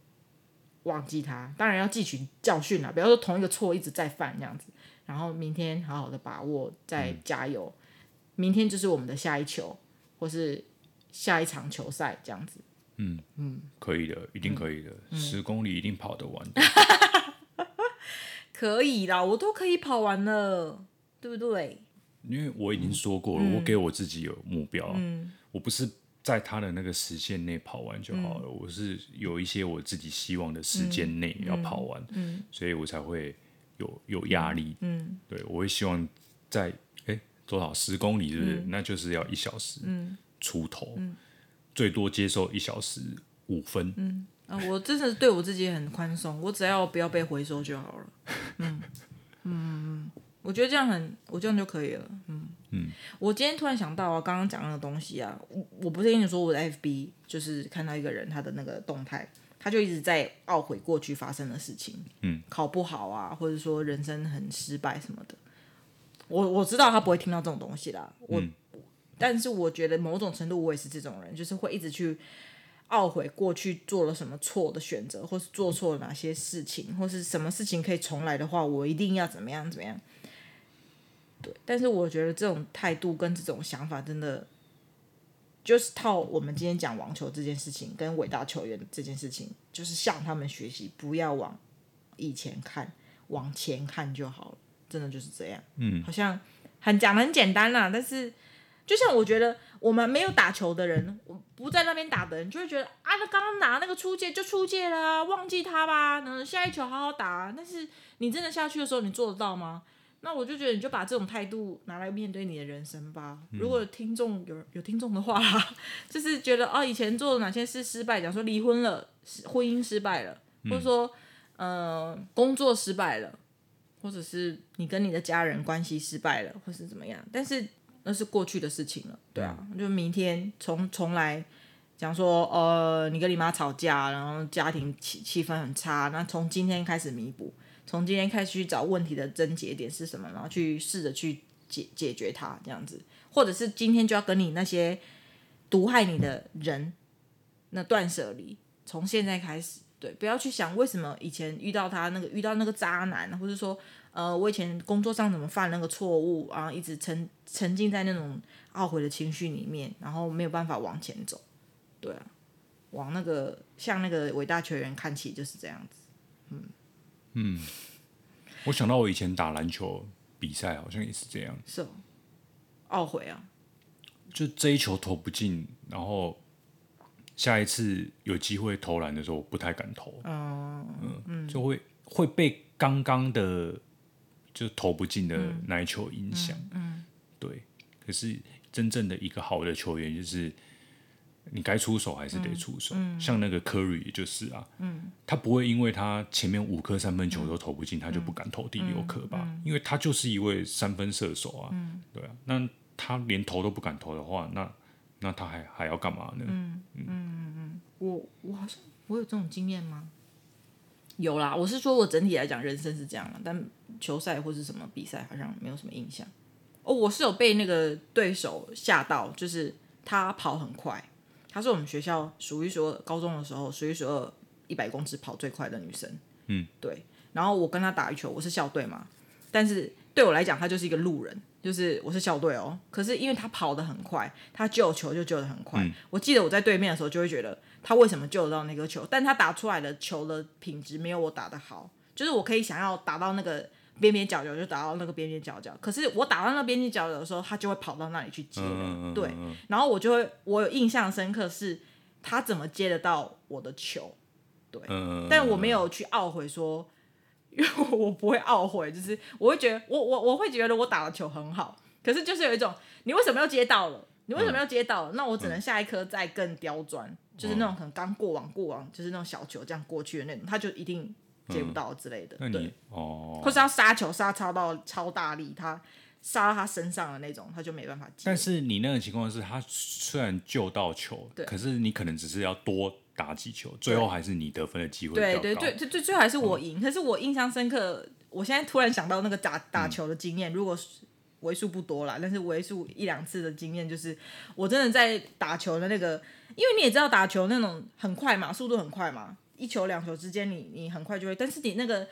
忘记它。当然要汲取教训啦，不要说同一个错一直在犯这样子。然后明天好好的把握，再加油。嗯，明天就是我们的下一球，或是。下一场球赛这样子。嗯嗯，可以的，一定可以的，十、嗯、公里一定跑得完。可以啦，我都可以跑完了，对不对？因为我已经说过了，嗯、我给我自己有目标，嗯、我不是在他的那个时限内跑完就好了，嗯、我是有一些我自己希望的时间内要跑完，所以我才会有有压力。嗯，对，我会希望在哎多少十公里，是不是？嗯、那就是要一小时出头，嗯、最多接受一小时五分。嗯。啊，我真的对我自己很宽松，我只要不要被回收就好了。嗯嗯。我觉得这样很，我这样就可以了。嗯嗯，我今天突然想到啊，刚刚讲那个东西啊，我我不是跟你说我的 FB 就是看到一个人他的那个动态，他就一直在懊悔过去发生的事情，嗯，考不好啊，或者说人生很失败什么的。我我知道他不会听到这种东西啦，我，嗯，但是我觉得某种程度我也是这种人，就是会一直去。懊悔过去做了什么错的选择，或是做错了哪些事情，或是什么事情可以重来的话，我一定要怎么样怎么样。对，但是我觉得这种态度跟这种想法，真的就是套我们今天讲网球这件事情，跟伟大球员这件事情，就是向他们学习，不要往以前看，往前看就好了。真的就是这样。嗯，好像很讲的很简单啦，但是。就像我觉得，我们没有打球的人，我不在那边打的人，就会觉得啊，那刚刚拿那个出界就出界了啊，忘记他吧，那下一球好好打。但是你真的下去的时候，你做得到吗？那我就觉得，你就把这种态度拿来面对你的人生吧。如果听众有有听众的话，就是觉得哦，以前做了哪些事失败，假如说离婚了，婚姻失败了，或者说呃工作失败了，或者是你跟你的家人关系失败了，或是怎么样，但是。那是过去的事情了，对啊，就明天从从来讲说，呃，你跟你妈吵架，然后家庭气气氛很差，那从今天开始弥补，从今天开始去找问题的症结点是什么，然后去试着去解解决它，这样子，或者是今天就要跟你那些毒害你的人那断舍离，从现在开始，对，不要去想为什么以前遇到他那个遇到那个渣男，或者说。呃，我以前工作上怎么犯那个错误，然后一直沉沉浸在那种懊悔的情绪里面，然后没有办法往前走，对啊，往那个向那个伟大球员看齐就是这样子，嗯。嗯，我想到我以前打篮球比赛好像也是这样，是哦，懊悔啊，就这一球投不进，然后下一次有机会投篮的时候我不太敢投，嗯嗯，嗯。就会会被刚刚的。就投不进的那一球影响，嗯，嗯。对。可是真正的一个好的球员，就是你该出手还是得出手。嗯嗯、像那个 Curry 就是啊，嗯、他不会因为他前面五颗三分球都投不进，嗯、他就不敢投第六颗吧？嗯嗯、因为他就是一位三分射手啊，嗯、对啊。那他连投都不敢投的话，那那他还还要干嘛呢？嗯嗯嗯嗯，我我好像我有这种经验吗？有啦，我是说我整体来讲人生是这样的，但球赛或是什么比赛好像没有什么印象。哦，我是有被那个对手吓到，就是他跑很快，他是我们学校数一数二，高中的时候数一数二，一百公尺跑最快的女生。嗯，对。然后我跟她打一球，我是校队嘛，但是对我来讲，她就是一个路人。就是我是校队哦，可是因为她跑得很快，她救球就救得很快。嗯、我记得我在对面的时候就会觉得她为什么救得到那个球，但她打出来的球的品质没有我打得好。就是我可以想要打到那个边边角角就打到那个边边角角，可是我打到那边边角角的时候，他就会跑到那里去接了。嗯、对，然后我就会我有印象深刻是他怎么接得到我的球，对，嗯、但我没有去懊悔说。因为我不会懊悔，就是我会觉得我我我会觉得我打的球很好，可是就是有一种你为什么要接到了？你为什么要接到了？嗯、那我只能下一颗再更刁钻，嗯、就是那种可能刚过网过网，就是那种小球这样过去的那种，他就一定接不到之类的。嗯、对哦，或是要杀球杀超到超大力，他杀到他身上的那种，他就没办法接。但是你那个情况是他虽然救到球，对可是你可能只是要多。打几球，最后还是你得分的机会。对对对，最最后还是我赢。嗯、可是我印象深刻，我现在突然想到那个打打球的经验，嗯、如果为数不多啦，但是为数一两次的经验，就是我真的在打球的那个，因为你也知道打球那种很快嘛，速度很快嘛，一球两球之间你你很快就会，但是你那个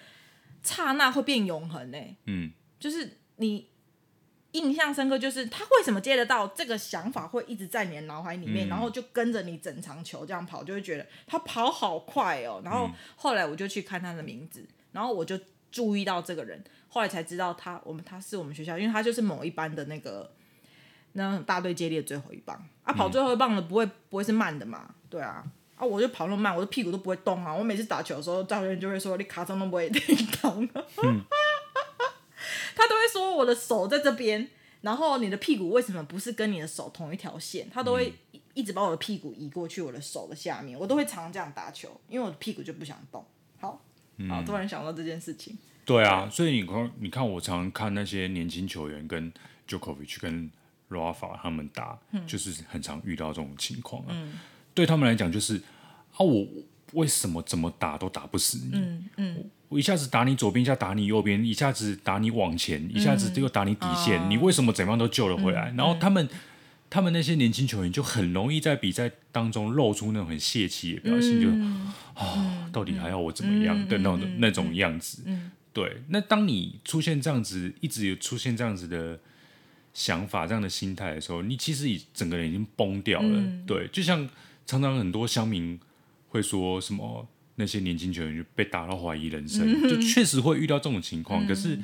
刹那会变永恒呢、欸。嗯，就是你印象深刻，就是他为什么接得到这个想法，会一直在你的脑海里面，嗯、然后就跟着你整场球这样跑，就会觉得他跑好快哦。然后后来我就去看他的名字，然后我就注意到这个人，后来才知道他我们他是我们学校，因为他就是某一班的那个那大队接力的最后一棒啊，跑最后一棒的不会不会是慢的嘛？对啊，啊我就跑那么慢，我的屁股都不会动啊。我每次打球的时候，教练就会说你卡上都不会动。嗯 他都会说我的手在这边，然后你的屁股为什么不是跟你的手同一条线？他都会一直把我的屁股移过去我的手的下面，我都会常这样打球，因为我的屁股就不想动。好，嗯、好，突然想到这件事情。对啊，所以你看，你看我常常看那些年轻球员跟 Djokovic 跟 Rafa 他们打，嗯、就是很常遇到这种情况啊。嗯、对他们来讲，就是啊，我为什么怎么打都打不死你？嗯嗯。嗯我一下子打你左边，一下打你右边，一下子打你往前，一下子又打你底线，嗯、你为什么怎样都救了回来？嗯、然后他们，他们那些年轻球员就很容易在比赛当中露出那种很泄气的表现，嗯、就啊，哦、到底还要我怎么样的那种、嗯、那种样子？嗯、对。那当你出现这样子，一直有出现这样子的想法、这样的心态的时候，你其实已整个人已经崩掉了。嗯、对，就像常常很多乡民会说什么。那些年轻球员就被打到怀疑人生，嗯、就确实会遇到这种情况。嗯、可是，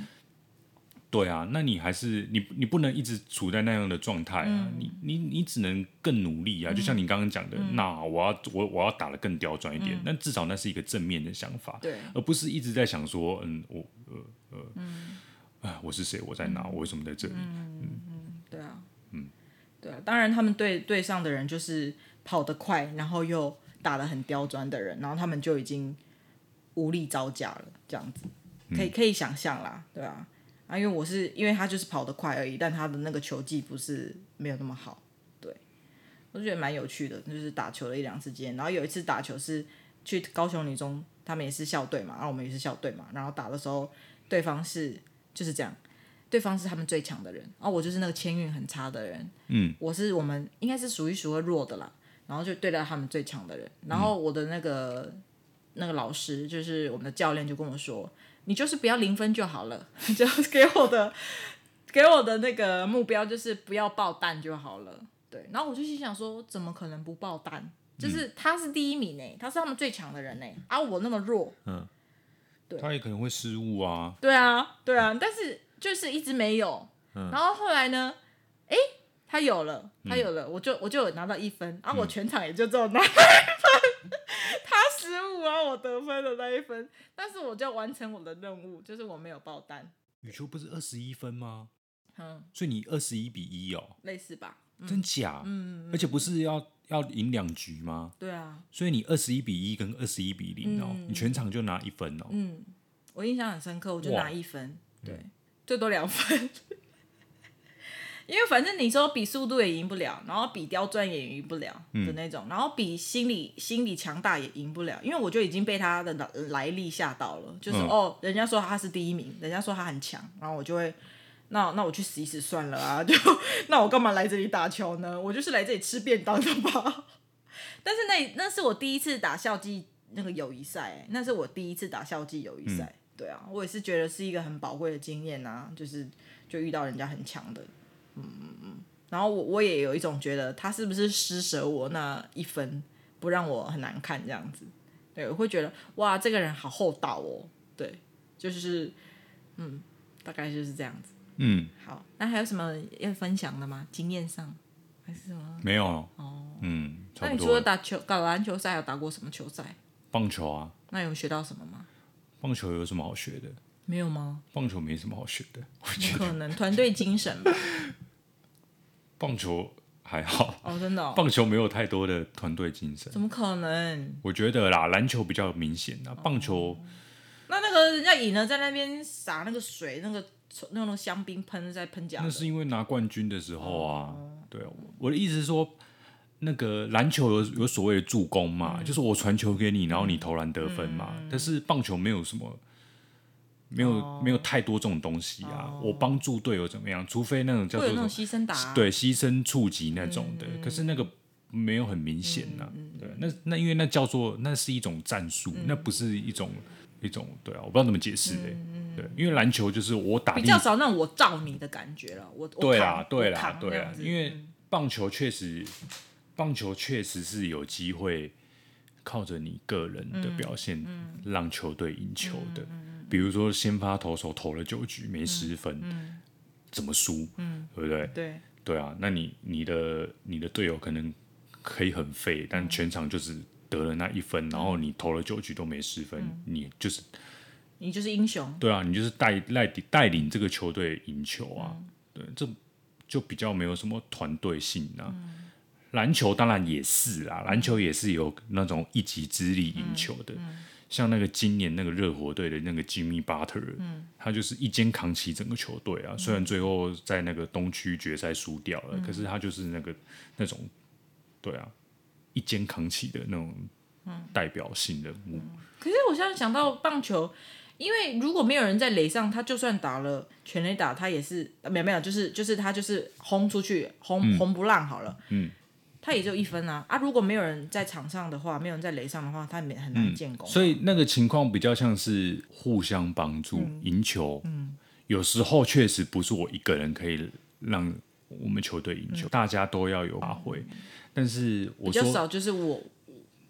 对啊，那你还是你你不能一直处在那样的状态啊！嗯、你你你只能更努力啊！嗯、就像你刚刚讲的，嗯、那我要我我要打的更刁钻一点。那、嗯、至少那是一个正面的想法，对，而不是一直在想说，嗯，我呃呃，嗯、啊，我是谁？我在哪？嗯、我为什么在这里？嗯嗯嗯，对啊，嗯，对啊。当然，他们对对上的人就是跑得快，然后又。打得很刁钻的人，然后他们就已经无力招架了，这样子可以可以想象啦，对啊，啊，因为我是因为他就是跑得快而已，但他的那个球技不是没有那么好，对，我就觉得蛮有趣的，就是打球的一两次间，然后有一次打球是去高雄女中，他们也是校队嘛，然后我们也是校队嘛，然后打的时候对方是就是这样，对方是他们最强的人，然后我就是那个签运很差的人，嗯，我是我们应该是数一数二弱的啦。然后就对待他们最强的人，然后我的那个、嗯、那个老师就是我们的教练就跟我说：“你就是不要零分就好了，就给我的给我的那个目标就是不要爆弹就好了。”对，然后我就心想说：“怎么可能不爆弹？就是他是第一名呢，他是他们最强的人呢，啊，我那么弱，嗯，对，他也可能会失误啊，对啊，对啊，但是就是一直没有，嗯、然后后来呢，哎。”他有了，他有了，嗯、我就我就有拿到一分，啊，我全场也就只有拿一分，嗯、他失误啊，我得分的那一分，但是我就完成我的任务，就是我没有爆单。羽球不是二十一分吗？嗯，所以你二十一比一哦，类似吧？嗯、真假？嗯，而且不是要要赢两局吗？对啊，所以你二十一比一跟二十一比零哦，嗯、你全场就拿一分哦。嗯，我印象很深刻，我就拿一分，对，最多两分。因为反正你说比速度也赢不了，然后比刁钻也赢不了的那种，嗯、然后比心理心理强大也赢不了，因为我就已经被他的来历吓到了，就是、嗯、哦，人家说他是第一名，人家说他很强，然后我就会，那那我去死一死算了啊，就那我干嘛来这里打球呢？我就是来这里吃便当的吧。但是那那是我第一次打校际那个友谊赛，那是我第一次打校际友谊赛，嗯、对啊，我也是觉得是一个很宝贵的经验啊，就是就遇到人家很强的。嗯嗯嗯，然后我我也有一种觉得他是不是施舍我那一分，不让我很难看这样子，对，我会觉得哇，这个人好厚道哦，对，就是嗯，大概就是这样子，嗯，好，那还有什么要分享的吗？经验上还是什么？没有哦，嗯，那你除了打球、搞篮球赛，有打过什么球赛？棒球啊，那有学到什么吗？棒球有什么好学的？没有吗？棒球没什么好学的，我觉得可能团队精神吧。棒球还好哦，真的、哦。棒球没有太多的团队精神，怎么可能？我觉得啦，篮球比较明显啊。棒球，哦、那那个人家赢了，在那边洒那个水，那个那种香槟喷在喷甲。那是因为拿冠军的时候啊。哦、对，我的意思是说，那个篮球有有所谓的助攻嘛，嗯、就是我传球给你，然后你投篮得分嘛。嗯、但是棒球没有什么。没有、oh. 没有太多这种东西啊！Oh. 我帮助队友怎么样？除非那种叫做牺牲打，对牺牲触及那种的。嗯、可是那个没有很明显呐、啊。嗯、对，那那因为那叫做那是一种战术，嗯、那不是一种一种对啊，我不知道怎么解释嘞、对，因为篮球就是我打比较少那种我照你的感觉了。我对啦，对啦，对啦，因为棒球确实，棒球确实是有机会靠着你个人的表现让球队赢球的。比如说先发投手投了九局没失分，怎么输？对不对？对对啊，那你你的你的队友可能可以很废，但全场就是。得了那一分，然后你投了九局都没失分，嗯、你就是你就是英雄。对啊，你就是带带带领这个球队赢球啊。嗯、对，这就比较没有什么团队性啊。嗯、篮球当然也是啦，篮球也是有那种一己之力赢球的。嗯嗯、像那个今年那个热火队的那个 Jimmy Butler，嗯、他就是一肩扛起整个球队啊。嗯、虽然最后在那个东区决赛输掉了，嗯、可是他就是那个那种，对啊。一肩扛起的那种代表性人物。嗯。可是我现在想到棒球，因为如果没有人在垒上，他就算打了全垒打，他也是没有没有，就是就是他就是轰出去，轰轰不让好了。嗯，他也就一分啊啊！如果没有人在场上的话，没有人在垒上的话，他也很难建功。所以那个情况比较像是互相帮助赢球。嗯，有时候确实不是我一个人可以让我们球队赢球，大家都要有发挥。但是我说，比较少就是我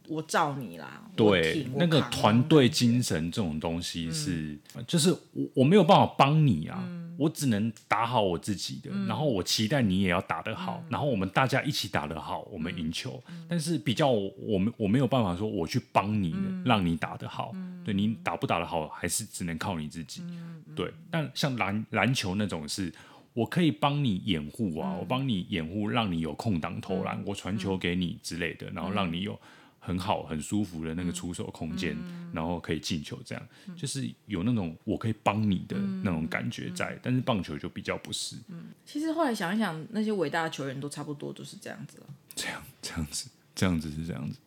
我罩你啦。对，那个团队精神这种东西是，嗯、就是我我没有办法帮你啊，嗯、我只能打好我自己的。嗯、然后我期待你也要打得好，嗯、然后我们大家一起打得好，我们赢球。嗯、但是比较我我们我没有办法说我去帮你，嗯、让你打得好。嗯、对，你打不打得好，还是只能靠你自己。嗯、对，但像篮篮球那种是。我可以帮你掩护啊，嗯、我帮你掩护，让你有空档投篮，嗯、我传球给你之类的，嗯、然后让你有很好、很舒服的那个出手空间，嗯、然后可以进球，这样、嗯、就是有那种我可以帮你的那种感觉在。嗯、但是棒球就比较不是。嗯，其实后来想一想，那些伟大的球员都差不多都是这样子了。这样，这样子，这样子是这样子。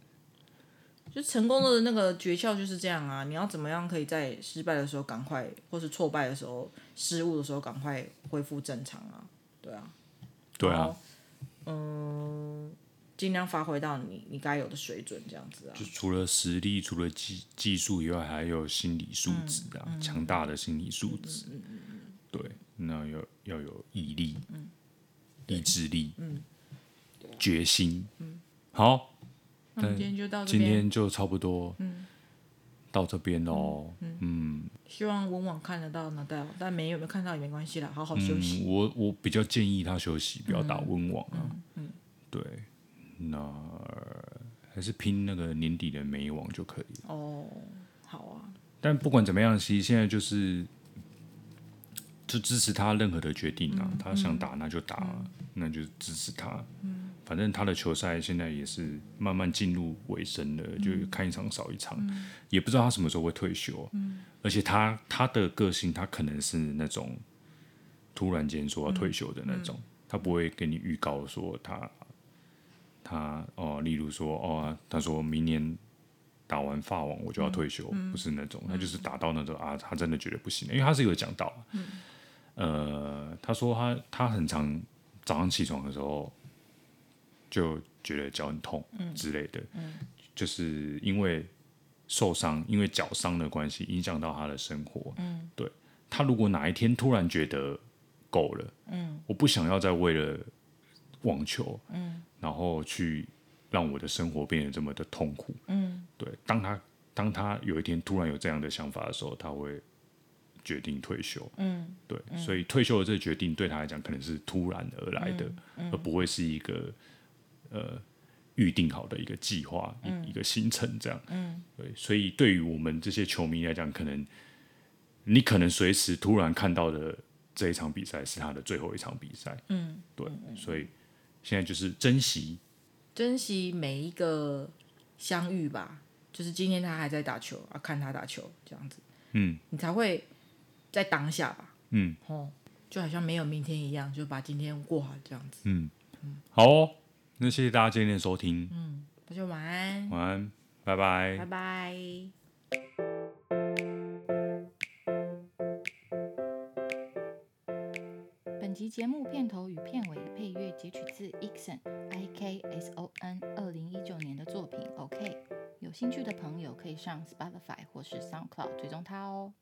就成功的那个诀窍就是这样啊！你要怎么样可以在失败的时候赶快，或是挫败的时候、失误的时候赶快恢复正常啊？对啊，对啊，嗯，尽量发挥到你你该有的水准，这样子啊。就除了实力、除了技技术以外，还有心理素质啊，嗯嗯、强大的心理素质。嗯嗯嗯、对，那要要有毅力、嗯、意志力、嗯、决心。嗯、好。今天就到今天就差不多，嗯，到这边哦，嗯，希望文网看得到拿到，但没有没有看到也没关系啦，好好休息。我我比较建议他休息，不要打温网啊，嗯，对，那还是拼那个年底的美网就可以了。哦，好啊。但不管怎么样，其实现在就是就支持他任何的决定啊，他想打那就打，那就支持他。反正他的球赛现在也是慢慢进入尾声了，嗯、就看一场少一场，嗯、也不知道他什么时候会退休。嗯、而且他他的个性，他可能是那种突然间说要退休的那种，嗯、他不会给你预告说他他哦，例如说哦，他说明年打完法网我就要退休，嗯、不是那种，他就是打到那种啊，他真的觉得不行，因为他是有讲到，嗯、呃，他说他他很常早上起床的时候。就觉得脚很痛之类的，嗯嗯、就是因为受伤，因为脚伤的关系，影响到他的生活。嗯，对，他如果哪一天突然觉得够了，嗯，我不想要再为了网球，嗯，然后去让我的生活变得这么的痛苦，嗯，对，当他当他有一天突然有这样的想法的时候，他会决定退休，嗯，对，嗯、所以退休的这个决定对他来讲可能是突然而来的，嗯嗯、而不会是一个。呃，预定好的一个计划，嗯、一个行程，这样，嗯，对，所以对于我们这些球迷来讲，可能你可能随时突然看到的这一场比赛是他的最后一场比赛，嗯，对，嗯、所以现在就是珍惜，珍惜每一个相遇吧，就是今天他还在打球啊，看他打球这样子，嗯，你才会在当下吧，嗯，哦，就好像没有明天一样，就把今天过好这样子，嗯，嗯。好哦。那谢谢大家今天的收听，嗯，大家晚安，晚安，拜拜，拜拜。集节目片头与片尾配乐截取自 Ikson I K S O N 二零一九年的作品 OK，有兴趣的朋友可以上 Spotify 或是 SoundCloud 追踪他哦。